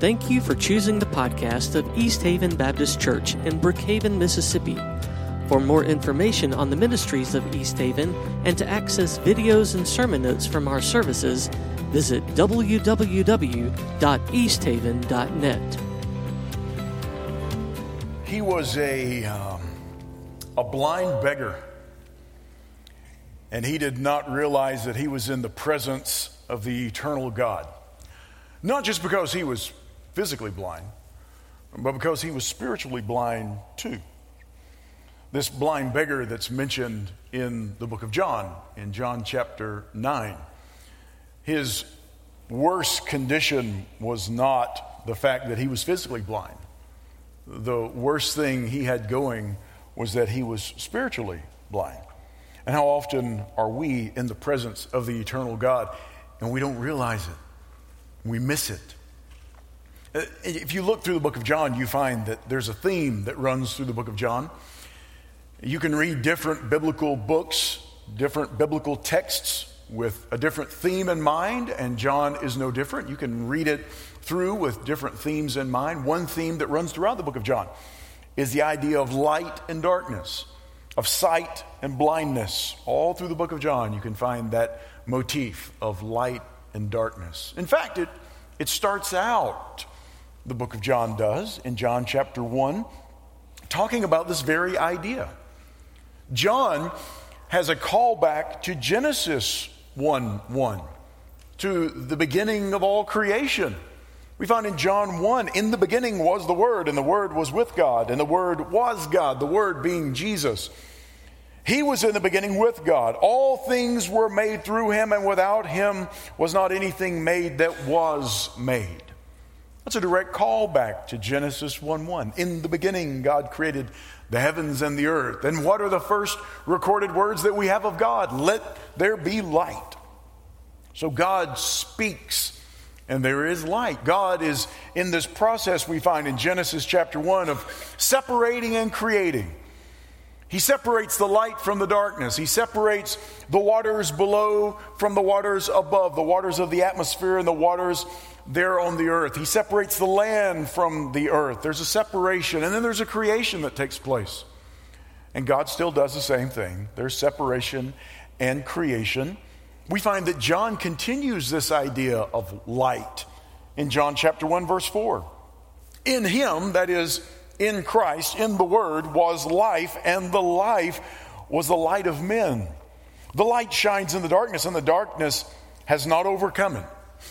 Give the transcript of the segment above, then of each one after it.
Thank you for choosing the podcast of East Haven Baptist Church in Brookhaven, Mississippi. For more information on the ministries of East Haven and to access videos and sermon notes from our services, visit www.easthaven.net. He was a, um, a blind beggar, and he did not realize that he was in the presence of the eternal God. Not just because he was physically blind, but because he was spiritually blind too. This blind beggar that's mentioned in the book of John, in John chapter 9, his worst condition was not the fact that he was physically blind. The worst thing he had going was that he was spiritually blind. And how often are we in the presence of the eternal God and we don't realize it? We miss it. Uh, if you look through the book of John, you find that there's a theme that runs through the book of John. You can read different biblical books, different biblical texts with a different theme in mind, and John is no different. You can read it through with different themes in mind. One theme that runs throughout the book of John is the idea of light and darkness, of sight and blindness. All through the book of John, you can find that motif of light and darkness. In fact, it, it starts out the book of John does in John chapter 1, talking about this very idea. John has a callback to Genesis 1 1, to the beginning of all creation. We find in John 1, in the beginning was the Word, and the Word was with God, and the Word was God, the Word being Jesus. He was in the beginning with God. All things were made through him, and without him was not anything made that was made. That's a direct callback to Genesis 1 1. In the beginning, God created the heavens and the earth. And what are the first recorded words that we have of God? Let there be light. So God speaks and there is light. God is in this process we find in Genesis chapter 1 of separating and creating. He separates the light from the darkness. He separates the waters below from the waters above, the waters of the atmosphere and the waters there on the earth. He separates the land from the earth. There's a separation, and then there's a creation that takes place. And God still does the same thing. There's separation and creation. We find that John continues this idea of light in John chapter 1, verse 4. In him, that is, in Christ, in the Word, was life, and the life was the light of men. The light shines in the darkness, and the darkness has not overcome it.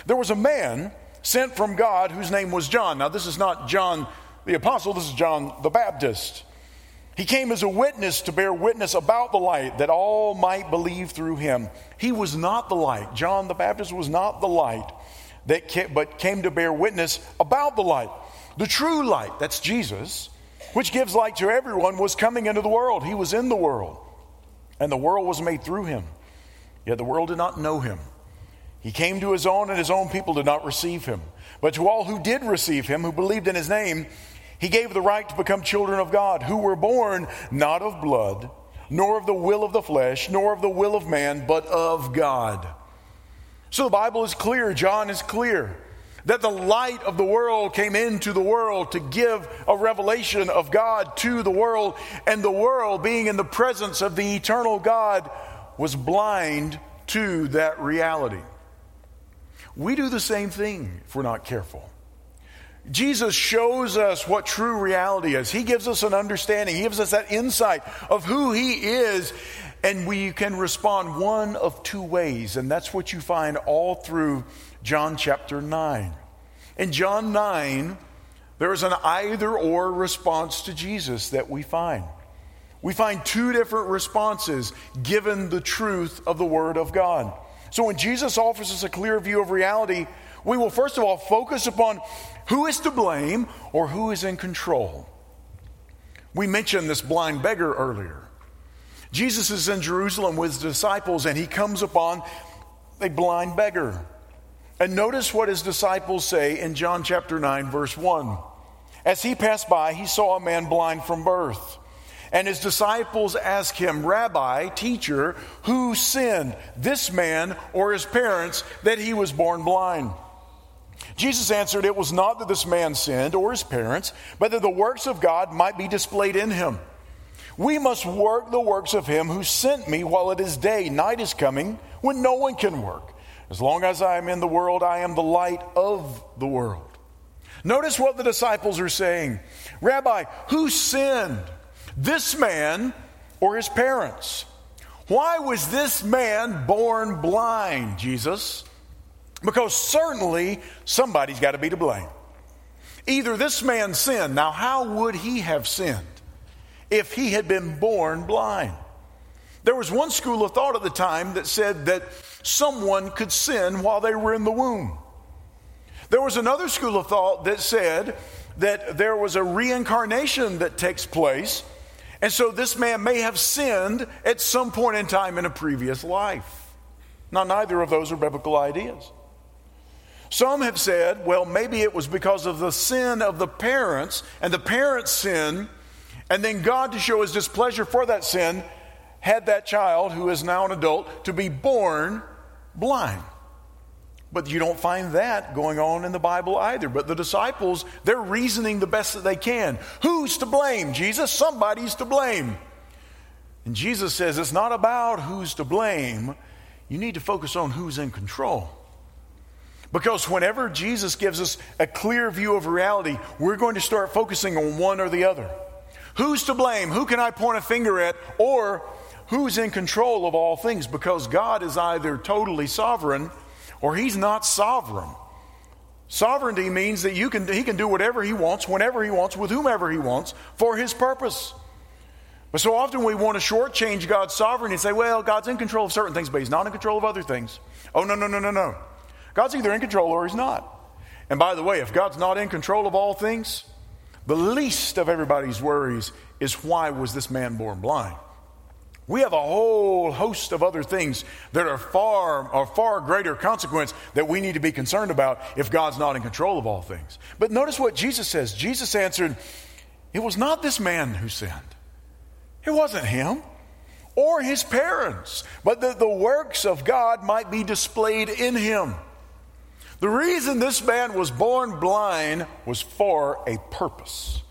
There was a man sent from God whose name was John. Now, this is not John the Apostle, this is John the Baptist. He came as a witness to bear witness about the light that all might believe through him. He was not the light. John the Baptist was not the light, that came, but came to bear witness about the light. The true light, that's Jesus, which gives light to everyone, was coming into the world. He was in the world, and the world was made through him. Yet the world did not know him. He came to his own, and his own people did not receive him. But to all who did receive him, who believed in his name, he gave the right to become children of God, who were born not of blood, nor of the will of the flesh, nor of the will of man, but of God. So the Bible is clear, John is clear, that the light of the world came into the world to give a revelation of God to the world, and the world, being in the presence of the eternal God, was blind to that reality. We do the same thing if we're not careful. Jesus shows us what true reality is. He gives us an understanding, He gives us that insight of who He is, and we can respond one of two ways. And that's what you find all through John chapter 9. In John 9, there is an either or response to Jesus that we find. We find two different responses given the truth of the Word of God. So when Jesus offers us a clear view of reality, we will first of all focus upon who is to blame or who is in control. We mentioned this blind beggar earlier. Jesus is in Jerusalem with his disciples and he comes upon a blind beggar. And notice what his disciples say in John chapter 9, verse 1. As he passed by, he saw a man blind from birth. And his disciples ask him, Rabbi, teacher, who sinned, this man or his parents, that he was born blind? Jesus answered, It was not that this man sinned or his parents, but that the works of God might be displayed in him. We must work the works of him who sent me while it is day. Night is coming when no one can work. As long as I am in the world, I am the light of the world. Notice what the disciples are saying Rabbi, who sinned? This man or his parents? Why was this man born blind, Jesus? Because certainly somebody's got to be to blame. Either this man sinned. Now, how would he have sinned if he had been born blind? There was one school of thought at the time that said that someone could sin while they were in the womb. There was another school of thought that said that there was a reincarnation that takes place, and so this man may have sinned at some point in time in a previous life. Now, neither of those are biblical ideas. Some have said, well, maybe it was because of the sin of the parents and the parents' sin, and then God, to show his displeasure for that sin, had that child, who is now an adult, to be born blind. But you don't find that going on in the Bible either. But the disciples, they're reasoning the best that they can. Who's to blame, Jesus? Somebody's to blame. And Jesus says it's not about who's to blame, you need to focus on who's in control. Because whenever Jesus gives us a clear view of reality, we're going to start focusing on one or the other. Who's to blame? Who can I point a finger at? Or who's in control of all things? Because God is either totally sovereign or he's not sovereign. Sovereignty means that you can, he can do whatever he wants, whenever he wants, with whomever he wants, for his purpose. But so often we want to shortchange God's sovereignty and say, well, God's in control of certain things, but he's not in control of other things. Oh, no, no, no, no, no. God's either in control or he's not. And by the way, if God's not in control of all things, the least of everybody's worries is why was this man born blind? We have a whole host of other things that are far are far greater consequence that we need to be concerned about if God's not in control of all things. But notice what Jesus says. Jesus answered, It was not this man who sinned. It wasn't him or his parents, but that the works of God might be displayed in him. The reason this man was born blind was for a purpose.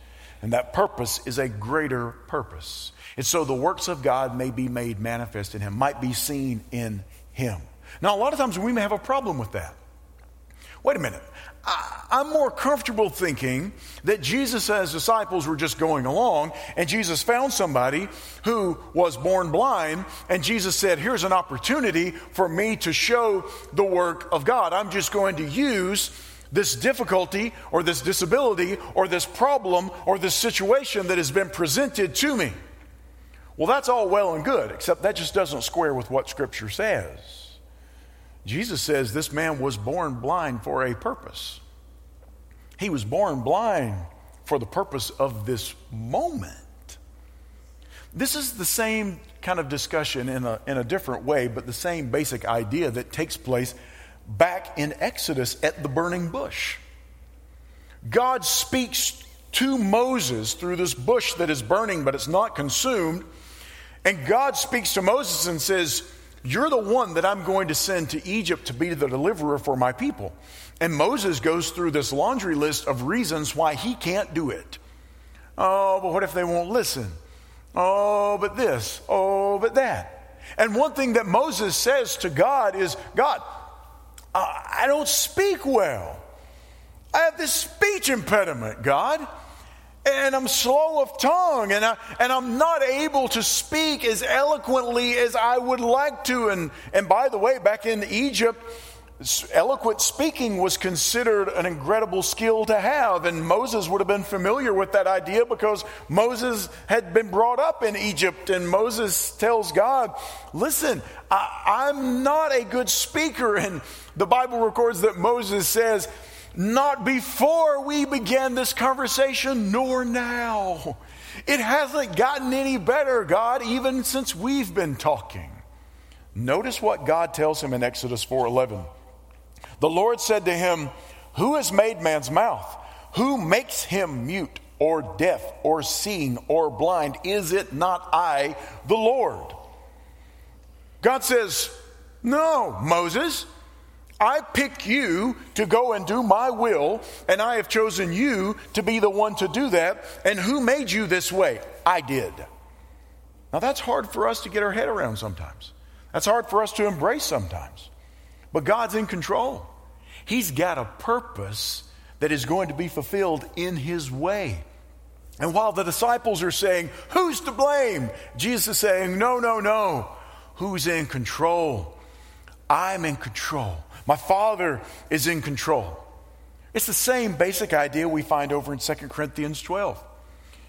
And that purpose is a greater purpose. And so the works of God may be made manifest in him, might be seen in him. Now, a lot of times we may have a problem with that. Wait a minute. I, am more comfortable thinking that Jesus and his disciples were just going along, and Jesus found somebody who was born blind, and Jesus said, Here's an opportunity for me to show the work of God. I'm just going to use this difficulty or this disability or this problem or this situation that has been presented to me. Well, that's all well and good, except that just doesn't square with what Scripture says. Jesus says this man was born blind for a purpose. He was born blind for the purpose of this moment. This is the same kind of discussion in a, in a different way, but the same basic idea that takes place back in Exodus at the burning bush. God speaks to Moses through this bush that is burning, but it's not consumed. And God speaks to Moses and says, you're the one that I'm going to send to Egypt to be the deliverer for my people. And Moses goes through this laundry list of reasons why he can't do it. Oh, but what if they won't listen? Oh, but this. Oh, but that. And one thing that Moses says to God is God, I don't speak well. I have this speech impediment, God and I'm slow of tongue, and, I, and I'm not able to speak as eloquently as I would like to. And, and by the way, back in Egypt, eloquent speaking was considered an incredible skill to have, and Moses would have been familiar with that idea because Moses had been brought up in Egypt. And Moses tells God, Listen, I, I'm not a good speaker. And the Bible records that Moses says, not before we began this conversation, nor now. It hasn't gotten any better, God, even since we've been talking. Notice what God tells him in Exodus 4:11. The Lord said to him, "Who has made man's mouth? Who makes him mute or deaf or seeing or blind? Is it not I, the Lord?" God says, "No, Moses, I pick you to go and do my will, and I have chosen you to be the one to do that. And who made you this way? I did. Now, that's hard for us to get our head around sometimes. That's hard for us to embrace sometimes. But God's in control. He's got a purpose that is going to be fulfilled in His way. And while the disciples are saying, Who's to blame? Jesus is saying, No, no, no. Who's in control? I'm in control. My Father is in control. It's the same basic idea we find over in 2 Corinthians 12.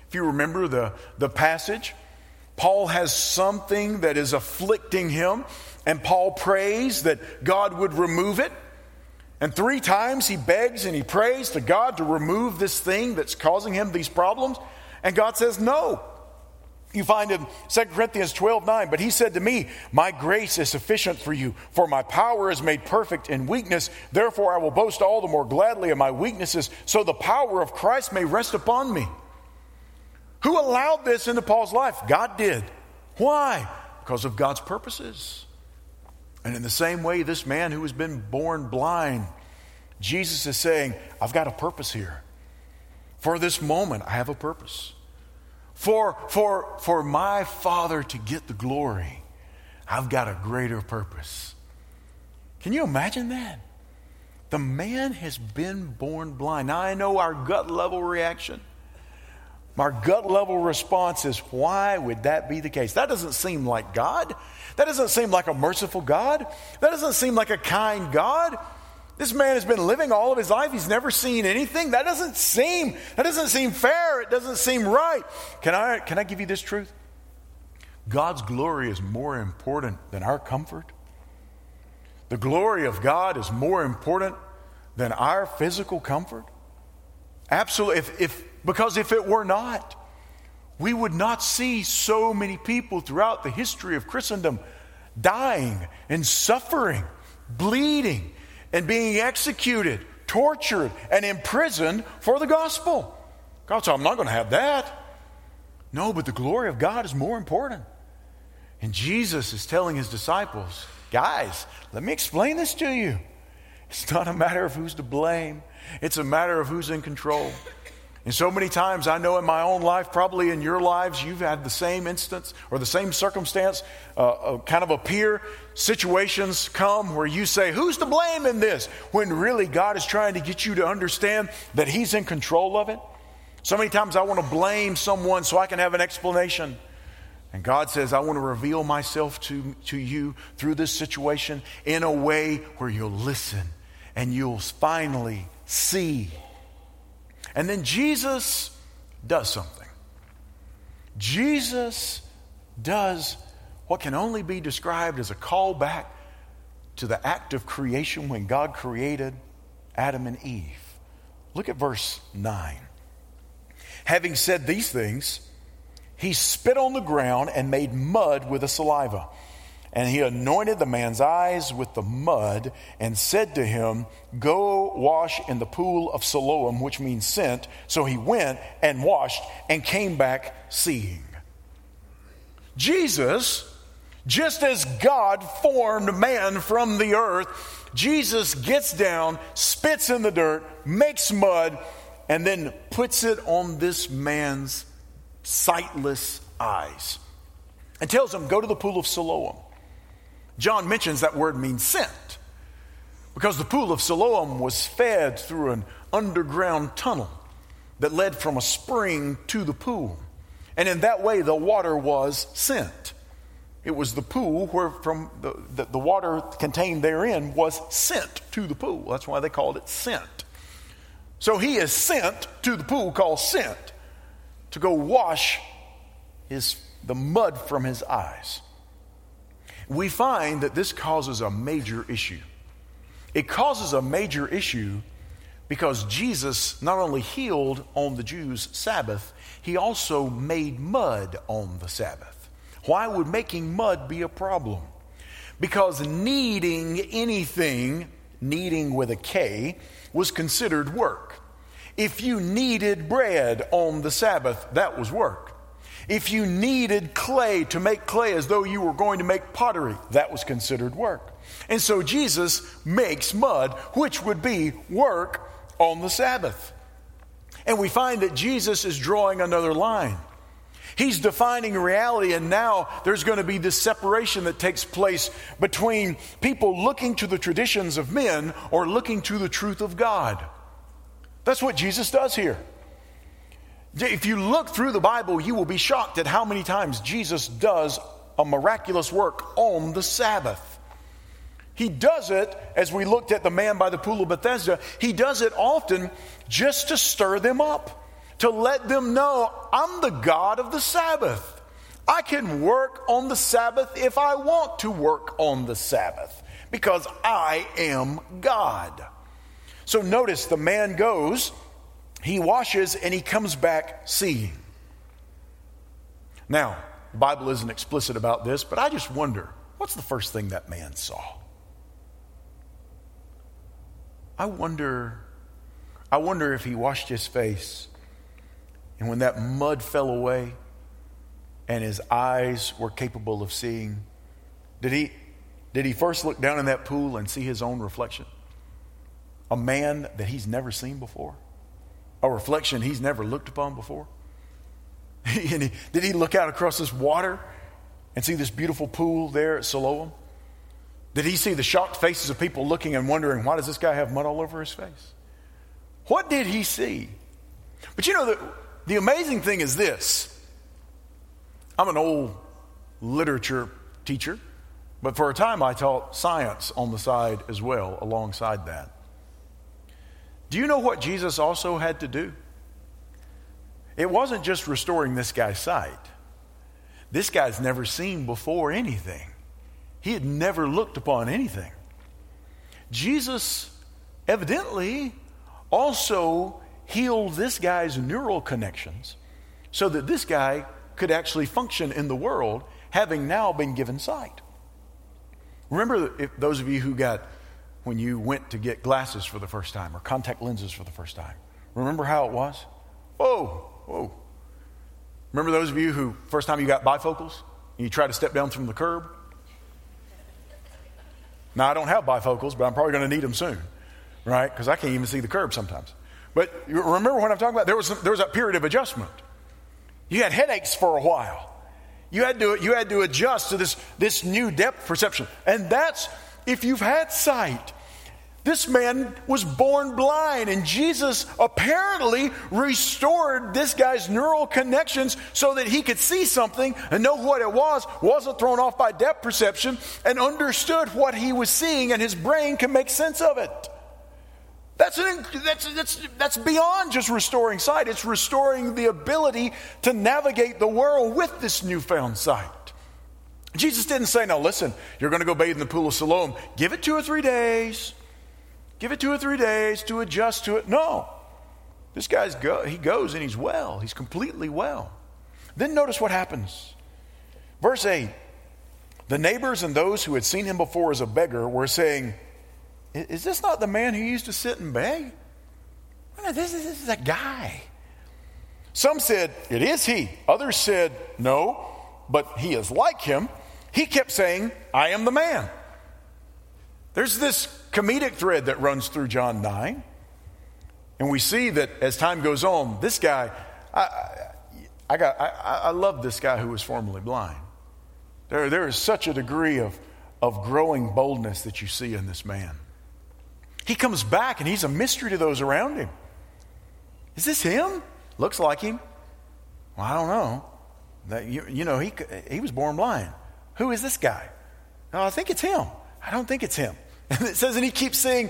If you remember the, the passage, Paul has something that is afflicting him, and Paul prays that God would remove it. And three times he begs and he prays to God to remove this thing that's causing him these problems. And God says, No. You find in 2 Corinthians 12 9, but he said to me, My grace is sufficient for you, for my power is made perfect in weakness. Therefore, I will boast all the more gladly of my weaknesses, so the power of Christ may rest upon me. Who allowed this into Paul's life? God did. Why? Because of God's purposes. And in the same way, this man who has been born blind, Jesus is saying, I've got a purpose here. For this moment, I have a purpose. For, for, for my Father to get the glory, I've got a greater purpose. Can you imagine that? The man has been born blind. Now, I know our gut level reaction. Our gut level response is, why would that be the case? That doesn't seem like God. That doesn't seem like a merciful God. That doesn't seem like a kind God. This man has been living all of his life. He's never seen anything. That doesn't seem, that doesn't seem fair. It doesn't seem right. Can I, can I give you this truth? God's glory is more important than our comfort. The glory of God is more important than our physical comfort. Absolutely. If, if, because if it were not, we would not see so many people throughout the history of Christendom dying and suffering, bleeding, and being executed, tortured, and imprisoned for the gospel. God said, I'm not going to have that. No, but the glory of God is more important. And Jesus is telling his disciples, guys, let me explain this to you. It's not a matter of who's to blame, it's a matter of who's in control. And so many times, I know in my own life, probably in your lives, you've had the same instance or the same circumstance uh, uh, kind of appear. Situations come where you say, Who's to blame in this? When really God is trying to get you to understand that He's in control of it. So many times I want to blame someone so I can have an explanation. And God says, I want to reveal myself to, to you through this situation in a way where you'll listen and you'll finally see and then Jesus does something. Jesus does what can only be described as a callback to the act of creation when God created Adam and Eve. Look at verse 9. Having said these things, he spit on the ground and made mud with the saliva and he anointed the man's eyes with the mud and said to him, Go wash in the pool of Siloam, which means sent. So he went and washed and came back seeing. Jesus, just as God formed man from the earth, Jesus gets down, spits in the dirt, makes mud, and then puts it on this man's sightless eyes and tells him, Go to the pool of Siloam. John mentions that word means sent because the pool of Siloam was fed through an underground tunnel that led from a spring to the pool. And in that way, the water was sent. It was the pool where from the, the, the, water contained therein was sent to the pool. That's why they called it sent. So he is sent to the pool called sent to go wash his, the mud from his eyes we find that this causes a major issue. It causes a major issue because Jesus not only healed on the Jews' Sabbath, he also made mud on the Sabbath. Why would making mud be a problem? Because kneading anything, kneading with a K, was considered work. If you kneaded bread on the Sabbath, that was work. If you needed clay to make clay as though you were going to make pottery, that was considered work. And so Jesus makes mud, which would be work on the Sabbath. And we find that Jesus is drawing another line. He's defining reality, and now there's going to be this separation that takes place between people looking to the traditions of men or looking to the truth of God. That's what Jesus does here. If you look through the Bible, you will be shocked at how many times Jesus does a miraculous work on the Sabbath. He does it, as we looked at the man by the pool of Bethesda, he does it often just to stir them up to let them know I'm the God of the Sabbath. I can work on the Sabbath if I want to work on the Sabbath because I am God. So notice the man goes, he washes, and he comes back seeing. Now, the Bible isn't explicit about this, but I just wonder what's the first thing that man saw? I wonder I wonder if he washed his face and when that mud fell away and his eyes were capable of seeing, did he, did he first look down in that pool and see his own reflection? A man that he's never seen before? A reflection he's never looked upon before? and he, did he look out across this water and see this beautiful pool there at Siloam? Did he see the shocked faces of people looking and wondering, why does this guy have mud all over his face? What did he see? But you know, that the amazing thing is this I'm an old literature teacher, but for a time I taught science on the side as well, alongside that. Do you know what Jesus also had to do? It wasn't just restoring this guy's sight. This guy's never seen before anything, he had never looked upon anything. Jesus evidently also healed this guy's neural connections so that this guy could actually function in the world, having now been given sight. Remember, those of you who got, when you went to get glasses for the first time or contact lenses for the first time, remember how it was? Whoa, whoa. Remember those of you who, first time you got bifocals and you tried to step down from the curb? Now, I don't have bifocals, but I'm probably going to need them soon, right? Because I can't even see the curb sometimes. But remember what I'm talking about? There was, there was a period of adjustment. You had headaches for a while. You had to, you had to adjust to this, this new depth perception. And that's if you've had sight. This man was born blind, and Jesus apparently restored this guy's neural connections so that he could see something and know what it was, wasn't thrown off by depth perception, and understood what he was seeing, and his brain can make sense of it. That's, an, that's, that's, that's beyond just restoring sight. It's restoring the ability to navigate the world with this newfound sight. Jesus didn't say, now listen, you're going to go bathe in the pool of Siloam. Give it two or three days. Give it two or three days to adjust to it. No. This guy's go, he goes and he's well. He's completely well. Then notice what happens. Verse 8 The neighbors and those who had seen him before as a beggar were saying, is this not the man who used to sit and beg? This is, this is a guy. Some said, It is he. Others said, No, but he is like him. He kept saying, I am the man. There's this comedic thread that runs through John 9. And we see that as time goes on, this guy, I, I, got, I, I love this guy who was formerly blind. There, there is such a degree of, of growing boldness that you see in this man. He comes back and he's a mystery to those around him. Is this him? Looks like him. Well, I don't know. That, you, you know, he, he was born blind. Who is this guy? I think it's him. I don't think it's him. And it says, and he keeps saying,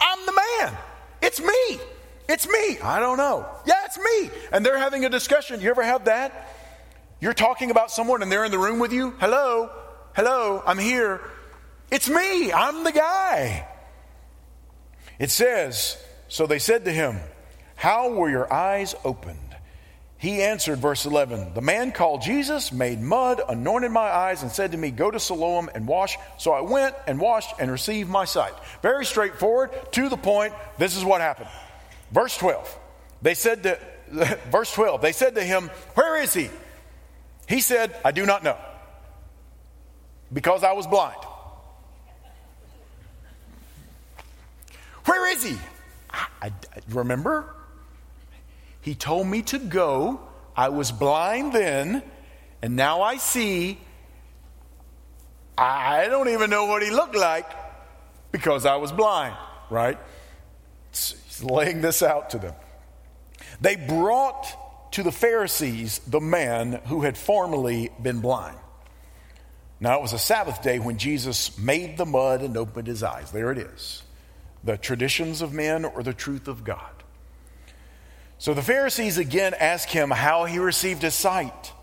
I'm the man. It's me. It's me. I don't know. Yeah, it's me. And they're having a discussion. You ever have that? You're talking about someone and they're in the room with you. Hello. Hello. I'm here. It's me. I'm the guy. It says, So they said to him, How were your eyes opened? He answered, verse 11, The man called Jesus made mud, anointed my eyes, and said to me, Go to Siloam and wash. So I went and washed and received my sight. Very straightforward, to the point. This is what happened. Verse 12. They said to, verse 12, they said to him, Where is he? He said, I do not know, because I was blind. Where is he? I, I, remember? He told me to go. I was blind then, and now I see. I don't even know what he looked like because I was blind, right? He's laying this out to them. They brought to the Pharisees the man who had formerly been blind. Now, it was a Sabbath day when Jesus made the mud and opened his eyes. There it is the traditions of men or the truth of God. So the Pharisees again asked him how he received his sight.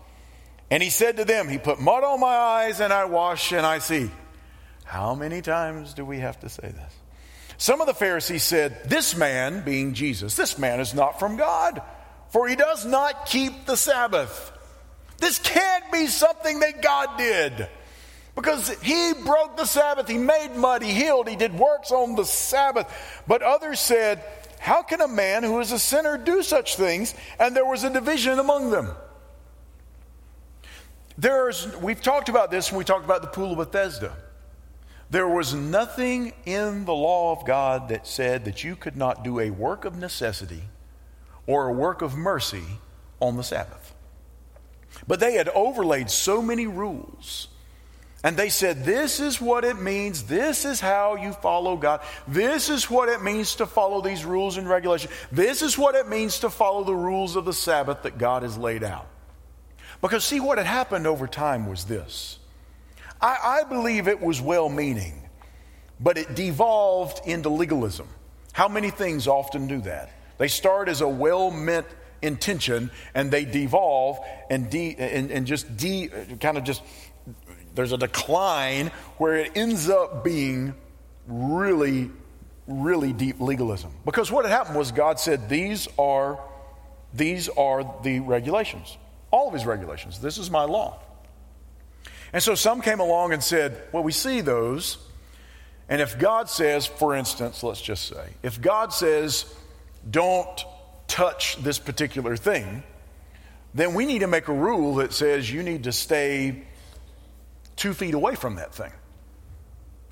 And he said to them, He put mud on my eyes, and I wash, and I see. How many times do we have to say this? Some of the Pharisees said, This man, being Jesus, this man is not from God, for he does not keep the Sabbath. This can't be something that God did. Because he broke the Sabbath, he made mud, he healed, he did works on the Sabbath. But others said, How can a man who is a sinner do such things? And there was a division among them. There's, we've talked about this when we talked about the pool of Bethesda. There was nothing in the law of God that said that you could not do a work of necessity or a work of mercy on the Sabbath. But they had overlaid so many rules and they said, This is what it means. This is how you follow God. This is what it means to follow these rules and regulations. This is what it means to follow the rules of the Sabbath that God has laid out. Because, see, what had happened over time was this I, I believe it was well meaning, but it devolved into legalism. How many things often do that? They start as a well meant intention and they devolve and, de, and, and just de, kind of just there's a decline where it ends up being really, really deep legalism. Because what had happened was God said, These are, these are the regulations. All of his regulations. This is my law. And so some came along and said, Well, we see those. And if God says, for instance, let's just say, if God says, don't touch this particular thing, then we need to make a rule that says you need to stay two feet away from that thing.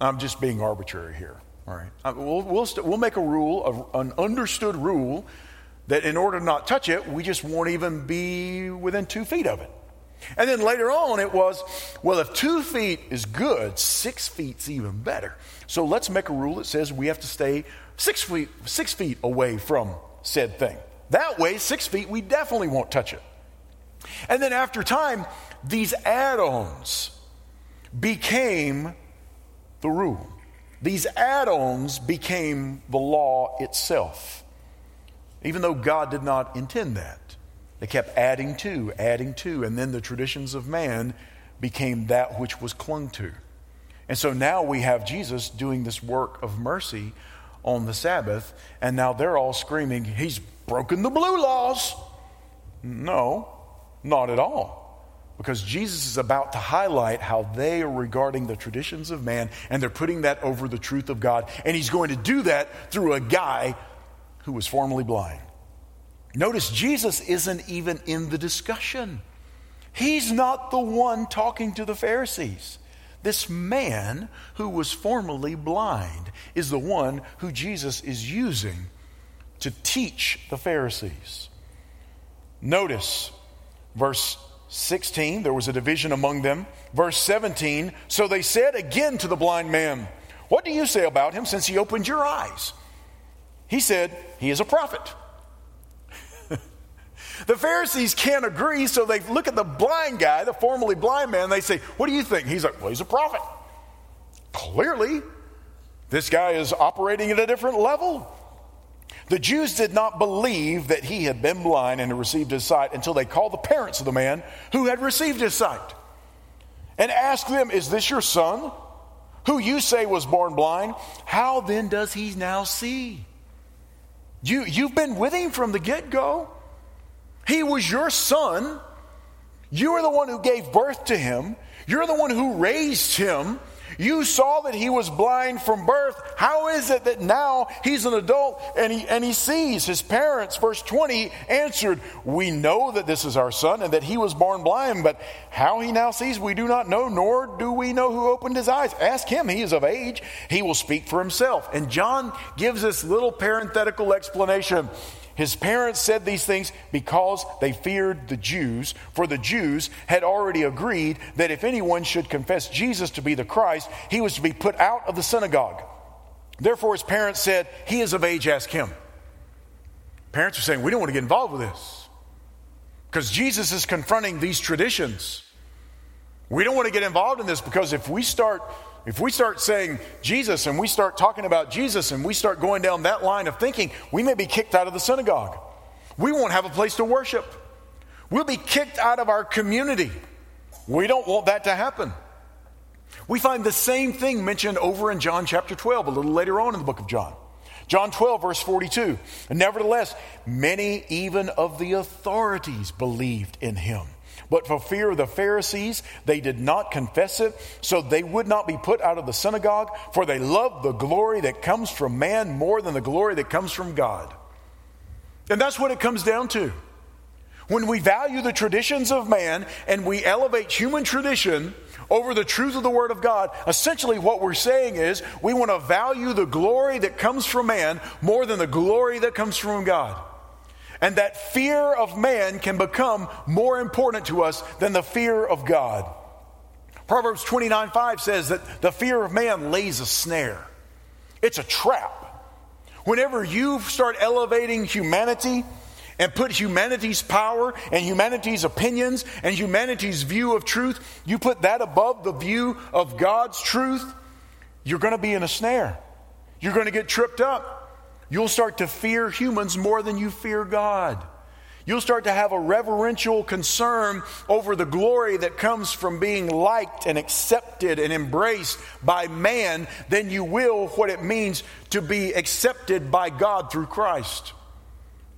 I'm just being arbitrary here. All right. Uh, we'll, we'll, we we'll make a rule, an understood rule, that in order to not touch it, we just won't even be within two feet of it. And then later on, it was, well, if two feet is good, six feet's even better. So let's make a rule that says we have to stay six feet, six feet away from said thing. That way, six feet, we definitely won't touch it. And then after time, these add ons became the rule. These add ons became the law itself, even though God did not intend that. They kept adding to, adding to, and then the traditions of man became that which was clung to. And so now we have Jesus doing this work of mercy on the Sabbath, and now they're all screaming, He's broken the blue laws. No, not at all because Jesus is about to highlight how they are regarding the traditions of man and they're putting that over the truth of God. And he's going to do that through a guy who was formerly blind. Notice Jesus isn't even in the discussion. He's not the one talking to the Pharisees. This man who was formerly blind is the one who Jesus is using to teach the Pharisees. Notice verse 16, there was a division among them. Verse 17, so they said again to the blind man, What do you say about him since he opened your eyes? He said, He is a prophet. the Pharisees can't agree, so they look at the blind guy, the formerly blind man, they say, What do you think? He's like, Well, he's a prophet. Clearly, this guy is operating at a different level. The Jews did not believe that he had been blind and had received his sight until they called the parents of the man who had received his sight and asked them, Is this your son, who you say was born blind? How then does he now see? You, you've been with him from the get go. He was your son. You are the one who gave birth to him. You're the one who raised him. You saw that he was blind from birth. How is it that now he's an adult and he, and he sees? His parents, verse 20, answered, We know that this is our son and that he was born blind, but how he now sees we do not know, nor do we know who opened his eyes. Ask him, he is of age. He will speak for himself. And John gives this little parenthetical explanation. His parents said these things because they feared the Jews, for the Jews had already agreed that if anyone should confess Jesus to be the Christ, he was to be put out of the synagogue. Therefore, his parents said, He is of age, ask him. Parents are saying, We don't want to get involved with this because Jesus is confronting these traditions. We don't want to get involved in this because if we start if we start saying Jesus and we start talking about Jesus and we start going down that line of thinking, we may be kicked out of the synagogue. We won't have a place to worship. We'll be kicked out of our community. We don't want that to happen. We find the same thing mentioned over in John chapter 12, a little later on in the book of John. John 12, verse 42. Nevertheless, many even of the authorities believed in him. But for fear of the Pharisees, they did not confess it, so they would not be put out of the synagogue, for they loved the glory that comes from man more than the glory that comes from God. And that's what it comes down to. When we value the traditions of man and we elevate human tradition over the truth of the Word of God, essentially what we're saying is we want to value the glory that comes from man more than the glory that comes from God. And that fear of man can become more important to us than the fear of God. Proverbs 29 5 says that the fear of man lays a snare, it's a trap. Whenever you start elevating humanity and put humanity's power and humanity's opinions and humanity's view of truth, you put that above the view of God's truth, you're going to be in a snare. You're going to get tripped up. You'll start to fear humans more than you fear God. You'll start to have a reverential concern over the glory that comes from being liked and accepted and embraced by man than you will what it means to be accepted by God through Christ.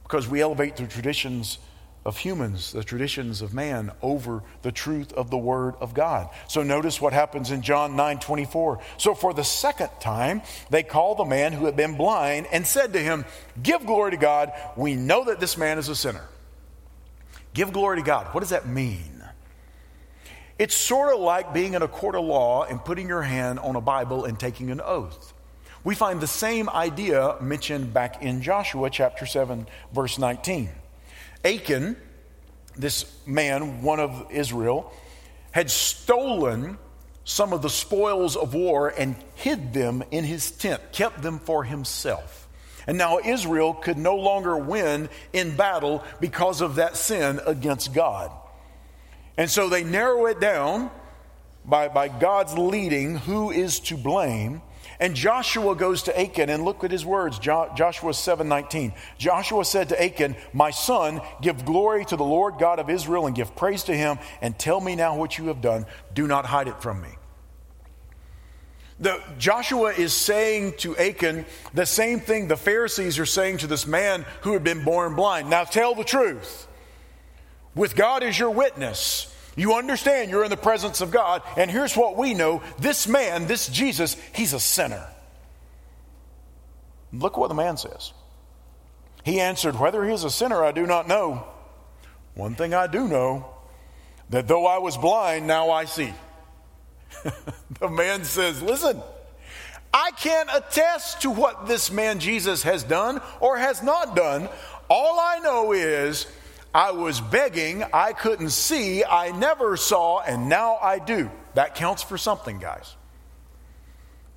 Because we elevate the traditions of humans, the traditions of man, over the truth of the Word of God. So notice what happens in John 9 24. So for the second time, they called the man who had been blind and said to him, Give glory to God. We know that this man is a sinner. Give glory to God. What does that mean? It's sort of like being in a court of law and putting your hand on a Bible and taking an oath. We find the same idea mentioned back in Joshua chapter 7, verse 19. Achan, this man, one of Israel, had stolen some of the spoils of war and hid them in his tent, kept them for himself. And now Israel could no longer win in battle because of that sin against God. And so they narrow it down by, by God's leading who is to blame. And Joshua goes to Achan and look at his words, Joshua 7:19. Joshua said to Achan, "My son, give glory to the Lord God of Israel and give praise to him and tell me now what you have done. Do not hide it from me." The, Joshua is saying to Achan the same thing the Pharisees are saying to this man who had been born blind. Now tell the truth. With God as your witness, you understand you're in the presence of God, and here's what we know this man, this Jesus, he's a sinner. Look what the man says. He answered, Whether he is a sinner, I do not know. One thing I do know that though I was blind, now I see. the man says, Listen, I can't attest to what this man Jesus has done or has not done. All I know is I was begging, I couldn't see, I never saw, and now I do. That counts for something, guys.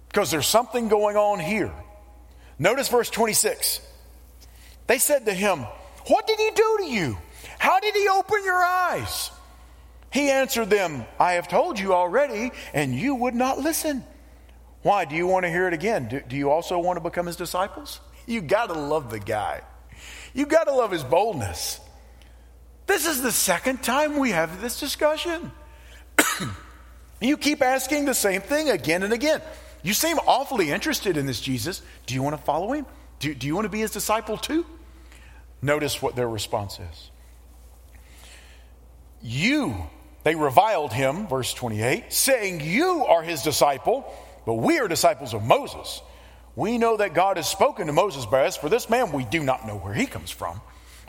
Because there's something going on here. Notice verse 26. They said to him, What did he do to you? How did he open your eyes? He answered them, I have told you already, and you would not listen. Why? Do you want to hear it again? Do, do you also want to become his disciples? You got to love the guy. You got to love his boldness. This is the second time we have this discussion. you keep asking the same thing again and again. You seem awfully interested in this Jesus. Do you want to follow him? Do, do you want to be his disciple too? Notice what their response is. You They reviled him, verse 28, saying, You are his disciple, but we are disciples of Moses. We know that God has spoken to Moses by us. For this man, we do not know where he comes from.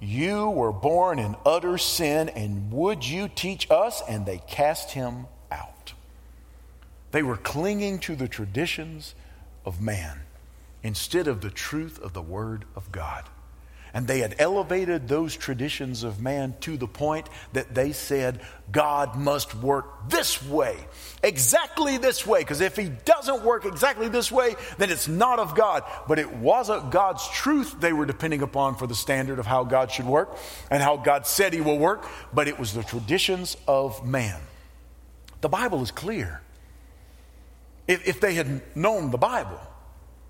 You were born in utter sin, and would you teach us? And they cast him out. They were clinging to the traditions of man instead of the truth of the Word of God. And they had elevated those traditions of man to the point that they said, God must work this way, exactly this way. Because if he doesn't work exactly this way, then it's not of God. But it wasn't God's truth they were depending upon for the standard of how God should work and how God said he will work, but it was the traditions of man. The Bible is clear. If, if they had known the Bible,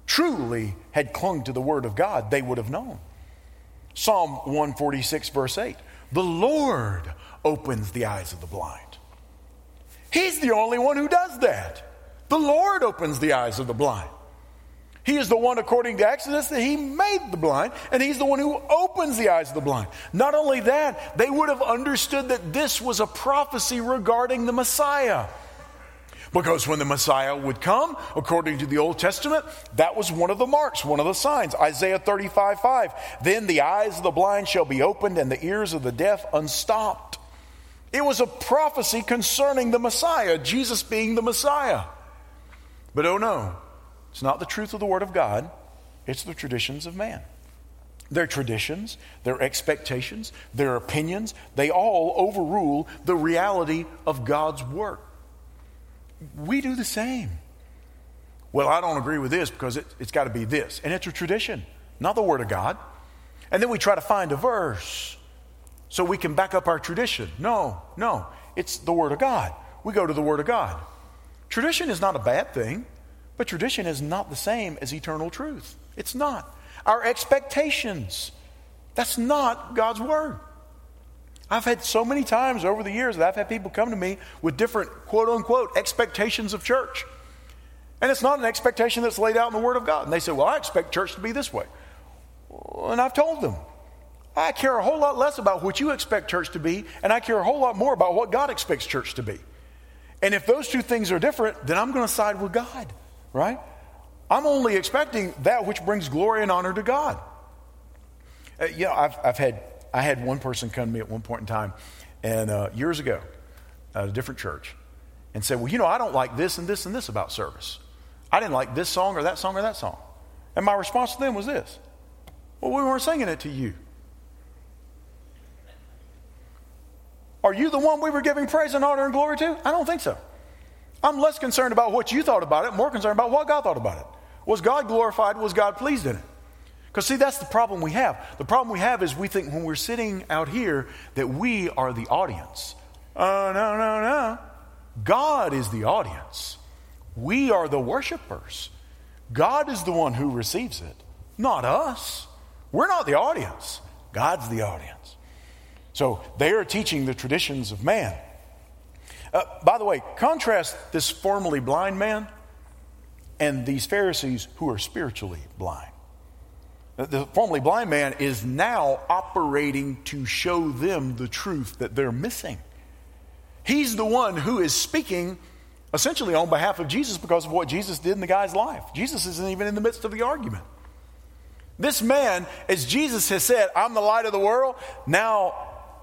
truly had clung to the Word of God, they would have known. Psalm 146, verse 8 The Lord opens the eyes of the blind. He's the only one who does that. The Lord opens the eyes of the blind. He is the one, according to Exodus, that He made the blind, and He's the one who opens the eyes of the blind. Not only that, they would have understood that this was a prophecy regarding the Messiah. Because when the Messiah would come, according to the Old Testament, that was one of the marks, one of the signs. Isaiah 35 5. Then the eyes of the blind shall be opened and the ears of the deaf unstopped. It was a prophecy concerning the Messiah, Jesus being the Messiah. But oh no, it's not the truth of the Word of God, it's the traditions of man. Their traditions, their expectations, their opinions, they all overrule the reality of God's work we do the same. Well, I don't agree with this because it, has got to be this. And it's a tradition, not the Word of God. And then we try to find a verse so we can back up our tradition. No, no, it's the Word of God. We go to the Word of God. Tradition is not a bad thing, but tradition is not the same as eternal truth. It's not. Our expectations, that's not God's Word. I've had so many times over the years that I've had people come to me with different quote unquote expectations of church. And it's not an expectation that's laid out in the Word of God. And they say, Well, I expect church to be this way. And I've told them, I care a whole lot less about what you expect church to be, and I care a whole lot more about what God expects church to be. And if those two things are different, then I'm going to side with God, right? I'm only expecting that which brings glory and honor to God. Uh, you know, I've, I've had I had one person come to me at one point in time, and uh, years ago, at a different church, and said, Well, you know, I don't like this and this and this about service. I didn't like this song or that song or that song. And my response to them was this Well, we weren't singing it to you. Are you the one we were giving praise and honor and glory to? I don't think so. I'm less concerned about what you thought about it, more concerned about what God thought about it. Was God glorified? Was God pleased in it? Because, see, that's the problem we have. The problem we have is we think when we're sitting out here that we are the audience. Oh, no, no, no. God is the audience. We are the worshipers. God is the one who receives it, not us. We're not the audience, God's the audience. So they are teaching the traditions of man. Uh, by the way, contrast this formerly blind man and these Pharisees who are spiritually blind. The formerly blind man is now operating to show them the truth that they're missing. He's the one who is speaking essentially on behalf of Jesus because of what Jesus did in the guy's life. Jesus isn't even in the midst of the argument. This man, as Jesus has said, I'm the light of the world, now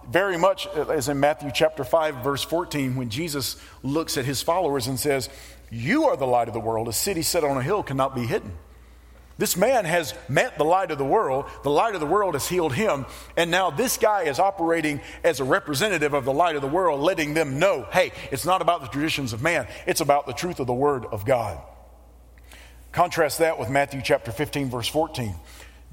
very much uh, as in Matthew chapter 5 verse 14 when Jesus looks at his followers and says, "You are the light of the world. A city set on a hill cannot be hidden." This man has met the light of the world. The light of the world has healed him. And now this guy is operating as a representative of the light of the world, letting them know hey, it's not about the traditions of man, it's about the truth of the word of God. Contrast that with Matthew chapter 15, verse 14.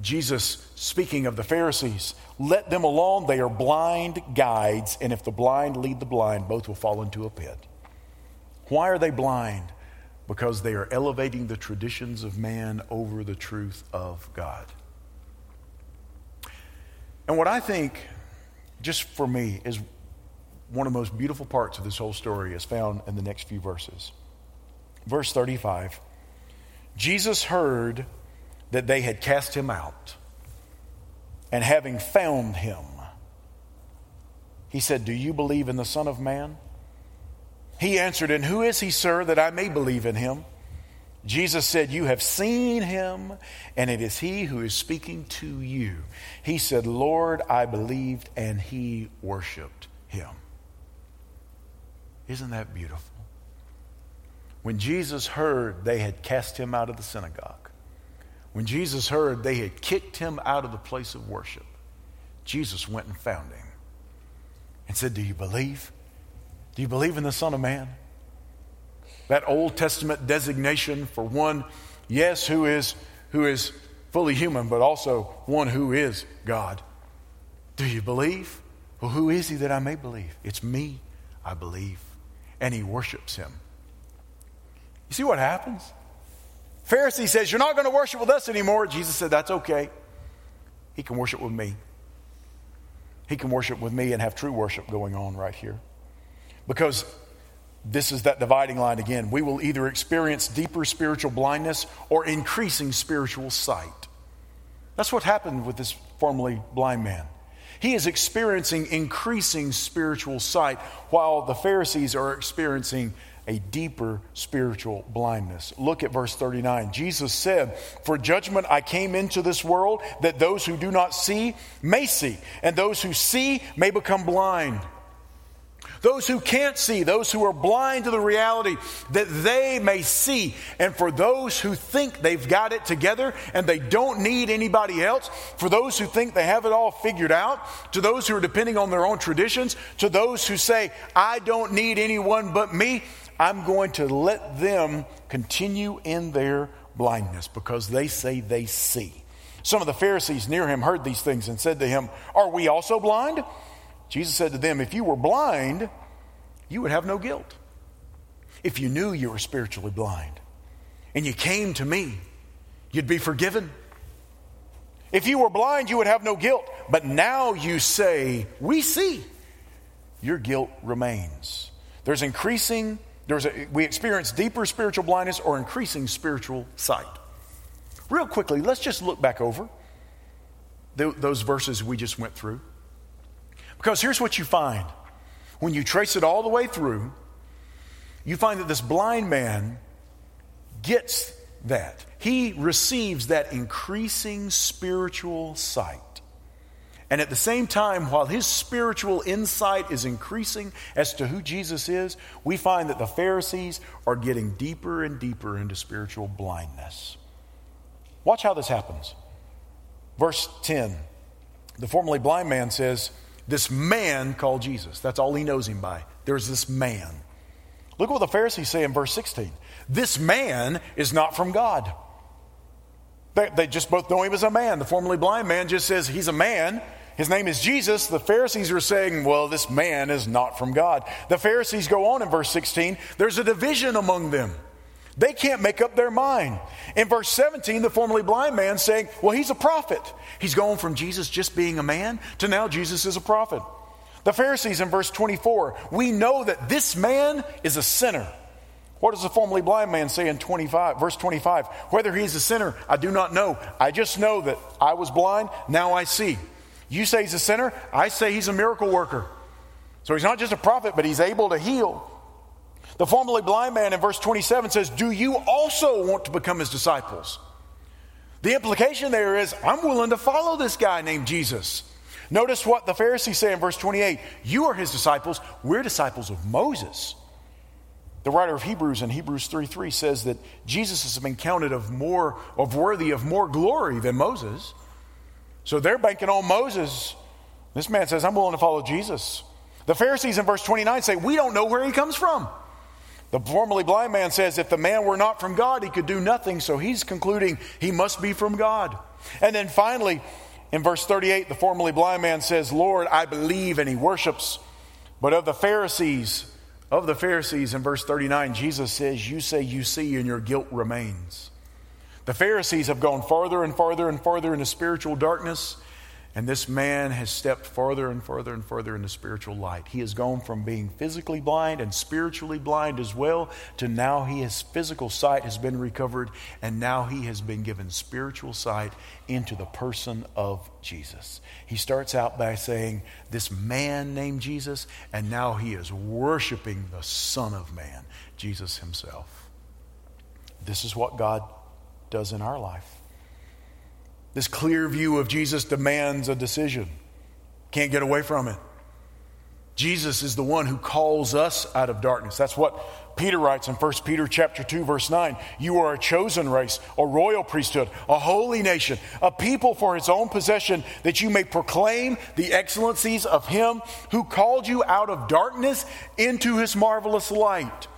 Jesus speaking of the Pharisees, let them alone. They are blind guides, and if the blind lead the blind, both will fall into a pit. Why are they blind? Because they are elevating the traditions of man over the truth of God. And what I think, just for me, is one of the most beautiful parts of this whole story is found in the next few verses. Verse 35 Jesus heard that they had cast him out, and having found him, he said, Do you believe in the Son of Man? He answered, And who is he, sir, that I may believe in him? Jesus said, You have seen him, and it is he who is speaking to you. He said, Lord, I believed, and he worshiped him. Isn't that beautiful? When Jesus heard they had cast him out of the synagogue, when Jesus heard they had kicked him out of the place of worship, Jesus went and found him and said, Do you believe? Do you believe in the Son of Man? That Old Testament designation for one, yes, who is, who is fully human, but also one who is God. Do you believe? Well, who is he that I may believe? It's me, I believe. And he worships him. You see what happens? Pharisee says, You're not going to worship with us anymore. Jesus said, That's okay. He can worship with me. He can worship with me and have true worship going on right here. Because this is that dividing line again. We will either experience deeper spiritual blindness or increasing spiritual sight. That's what happened with this formerly blind man. He is experiencing increasing spiritual sight while the Pharisees are experiencing a deeper spiritual blindness. Look at verse 39. Jesus said, For judgment I came into this world that those who do not see may see, and those who see may become blind those who can't see, those who are blind to the reality, that they may see. And for those who think they've got it together and they don't need anybody else, for those who think they have it all figured out, to those who are depending on their own traditions, to those who say, I don't need anyone but me, I'm going to let them continue in their blindness because they say they see. Some of the Pharisees near him heard these things and said to him, Are we also blind? Jesus said to them, If you were blind, you would have no guilt. If you knew you were spiritually blind and you came to me, you'd be forgiven. If you were blind, you would have no guilt. But now you say, We see. Your guilt remains. There's increasing, there's a, we experience deeper spiritual blindness or increasing spiritual sight. Real quickly, let's just look back over those verses we just went through. Because here's what you find when you trace it all the way through, you find that this blind man gets that. He receives that increasing spiritual sight. And at the same time, while his spiritual insight is increasing as to who Jesus is, we find that the Pharisees are getting deeper and deeper into spiritual blindness. Watch how this happens. Verse 10 the formerly blind man says, this man called Jesus. That's all he knows him by. There's this man. Look what the Pharisees say in verse 16. This man is not from God. They, they, just both know him as a man. The formerly blind man just says he's a man. His name is Jesus. The Pharisees are saying, well, this man is not from God. The Pharisees go on in verse 16. There's a division among them. They can't make up their mind. In verse 17, the formerly blind man saying, Well, he's a prophet. He's going from Jesus just being a man to now Jesus is a prophet. The Pharisees in verse 24, we know that this man is a sinner. What does the formerly blind man say in 25, verse 25? Whether he's a sinner, I do not know. I just know that I was blind, now I see. You say he's a sinner, I say he's a miracle worker. So he's not just a prophet, but he's able to heal. The formerly blind man in verse 27 says, Do you also want to become his disciples? The implication there is, I'm willing to follow this guy named Jesus. Notice what the Pharisees say in verse 28 You are his disciples, we're disciples of Moses. The writer of Hebrews in Hebrews 3 3 says that Jesus has been counted of more of worthy of more glory than Moses. So they're banking on Moses. This man says, I'm willing to follow Jesus. The Pharisees in verse 29 say, We don't know where he comes from. The formerly blind man says, if the man were not from God, he could do nothing. So he's concluding he must be from God. And then finally, in verse 38, the formerly blind man says, Lord, I believe, and he worships. But of the Pharisees, of the Pharisees in verse 39, Jesus says, You say you see, and your guilt remains. The Pharisees have gone farther and farther and farther into spiritual darkness, and this man has stepped farther and farther and farther into spiritual light. He has gone from being physically blind and spiritually blind as well to now he, his physical sight has been recovered, and now he has been given spiritual sight into the person of Jesus. He starts out by saying, This man named Jesus, and now he is worshiping the Son of Man, Jesus himself. This is what God does in our life. This clear view of Jesus demands a decision. Can't get away from it. Jesus is the one who calls us out of darkness. That's what Peter writes in 1 Peter chapter 2 verse 9. You are a chosen race, a royal priesthood, a holy nation, a people for his own possession that you may proclaim the excellencies of him who called you out of darkness into his marvelous light.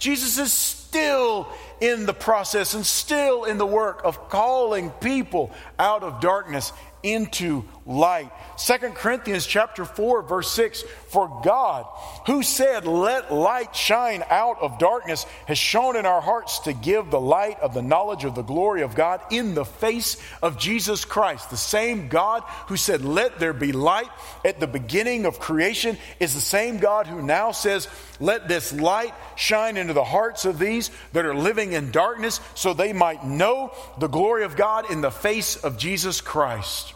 Jesus is still in the process and still in the work of calling people out of darkness into light. Second Corinthians chapter 4 verse 6 for God who said let light shine out of darkness has shone in our hearts to give the light of the knowledge of the glory of God in the face of Jesus Christ. The same God who said let there be light at the beginning of creation is the same God who now says let this light shine into the hearts of these that are living in darkness so they might know the glory of God in the face of Jesus Christ.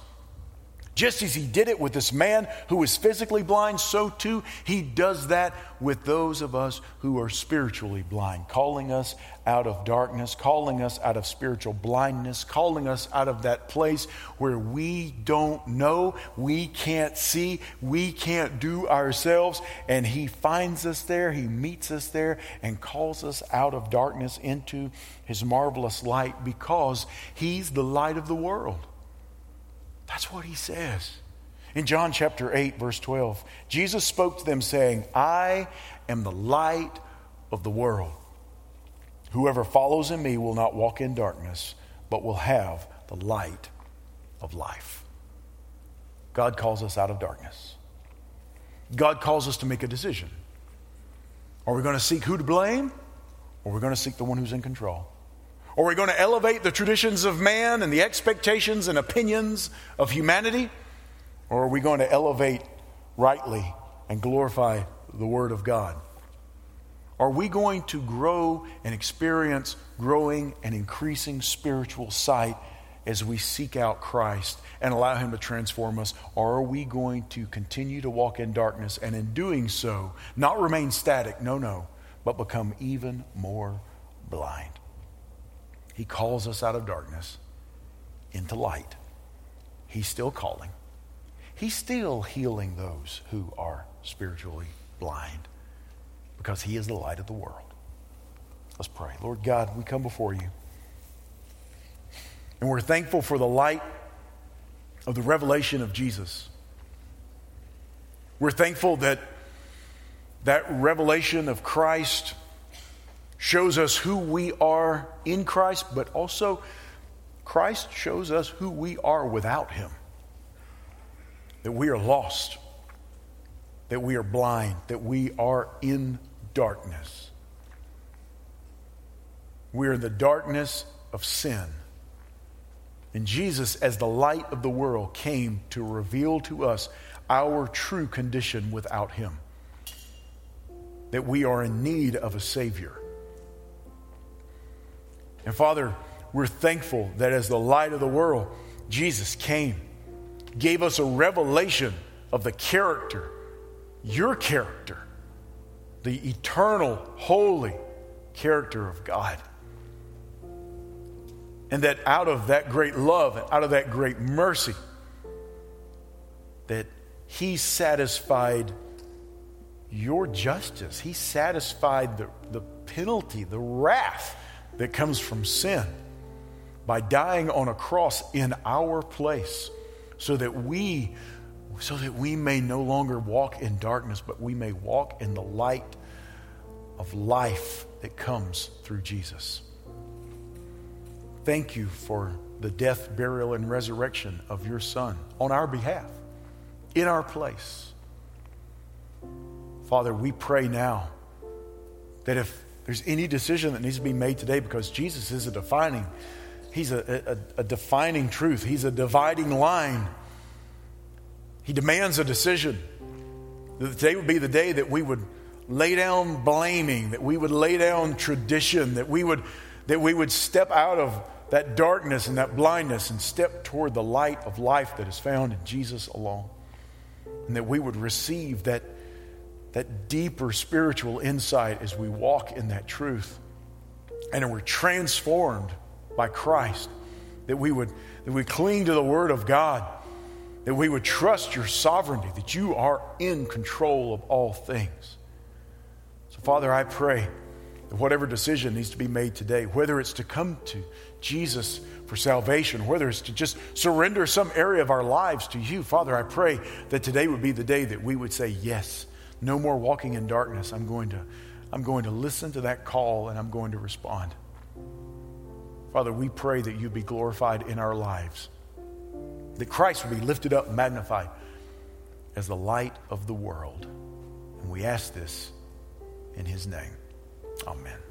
Just as he did it with this man who was physically blind, so too he does that with those of us who are spiritually blind, calling us out of darkness, calling us out of spiritual blindness, calling us out of that place where we don't know, we can't see, we can't do ourselves. And he finds us there, he meets us there, and calls us out of darkness into his marvelous light because he's the light of the world. That's what he says. In John chapter 8, verse 12, Jesus spoke to them, saying, I am the light of the world. Whoever follows in me will not walk in darkness, but will have the light of life. God calls us out of darkness. God calls us to make a decision. Are we going to seek who to blame, or are we going to seek the one who's in control? Are we going to elevate the traditions of man and the expectations and opinions of humanity? Or are we going to elevate rightly and glorify the Word of God? Are we going to grow and experience growing and increasing spiritual sight as we seek out Christ and allow Him to transform us? Or are we going to continue to walk in darkness and in doing so, not remain static, no, no, but become even more blind? He calls us out of darkness into light. He's still calling. He's still healing those who are spiritually blind because He is the light of the world. Let's pray. Lord God, we come before you. And we're thankful for the light of the revelation of Jesus. We're thankful that that revelation of Christ shows us who we are in Christ, but also Christ shows us who we are without Him. That we are lost, that we are blind, that we are in darkness. We are in the darkness of sin. And Jesus, as the light of the world, came to reveal to us our true condition without Him. That we are in need of a Savior and Father, we're thankful that as the light of the world, Jesus came, gave us a revelation of the character, your character, the eternal, holy character of God. And that out of that great love and out of that great mercy, that He satisfied your justice. He satisfied the, the penalty, the wrath that comes from sin by dying on a cross in our place so that we so that we may no longer walk in darkness but we may walk in the light of life that comes through Jesus. Thank you for the death, burial and resurrection of your son on our behalf in our place. Father, we pray now That if there's any decision that needs to be made today, because Jesus is a defining, He's a, a, a defining truth, He's a dividing line. He demands a decision. That today would be the day that we would lay down blaming, that we would lay down tradition, that we would, that we would step out of that darkness and that blindness and step toward the light of life that is found in Jesus alone. And that we would receive that, that deeper spiritual insight as we walk in that truth. And we're transformed by Christ. That we would that we cling to the Word of God that we would trust your sovereignty, that you are in control of all things. So, Father, I pray that whatever decision needs to be made today, whether it's to come to Jesus for salvation, whether it's to just surrender some area of our lives to you, Father, I pray that today would be the day that we would say, Yes, no more walking in darkness. I'm going to, I'm going to listen to that call and I'm going to respond. Father, we pray that you be glorified in our lives that Christ will be lifted up magnified as the light of the world. And we ask this in his name. Amen.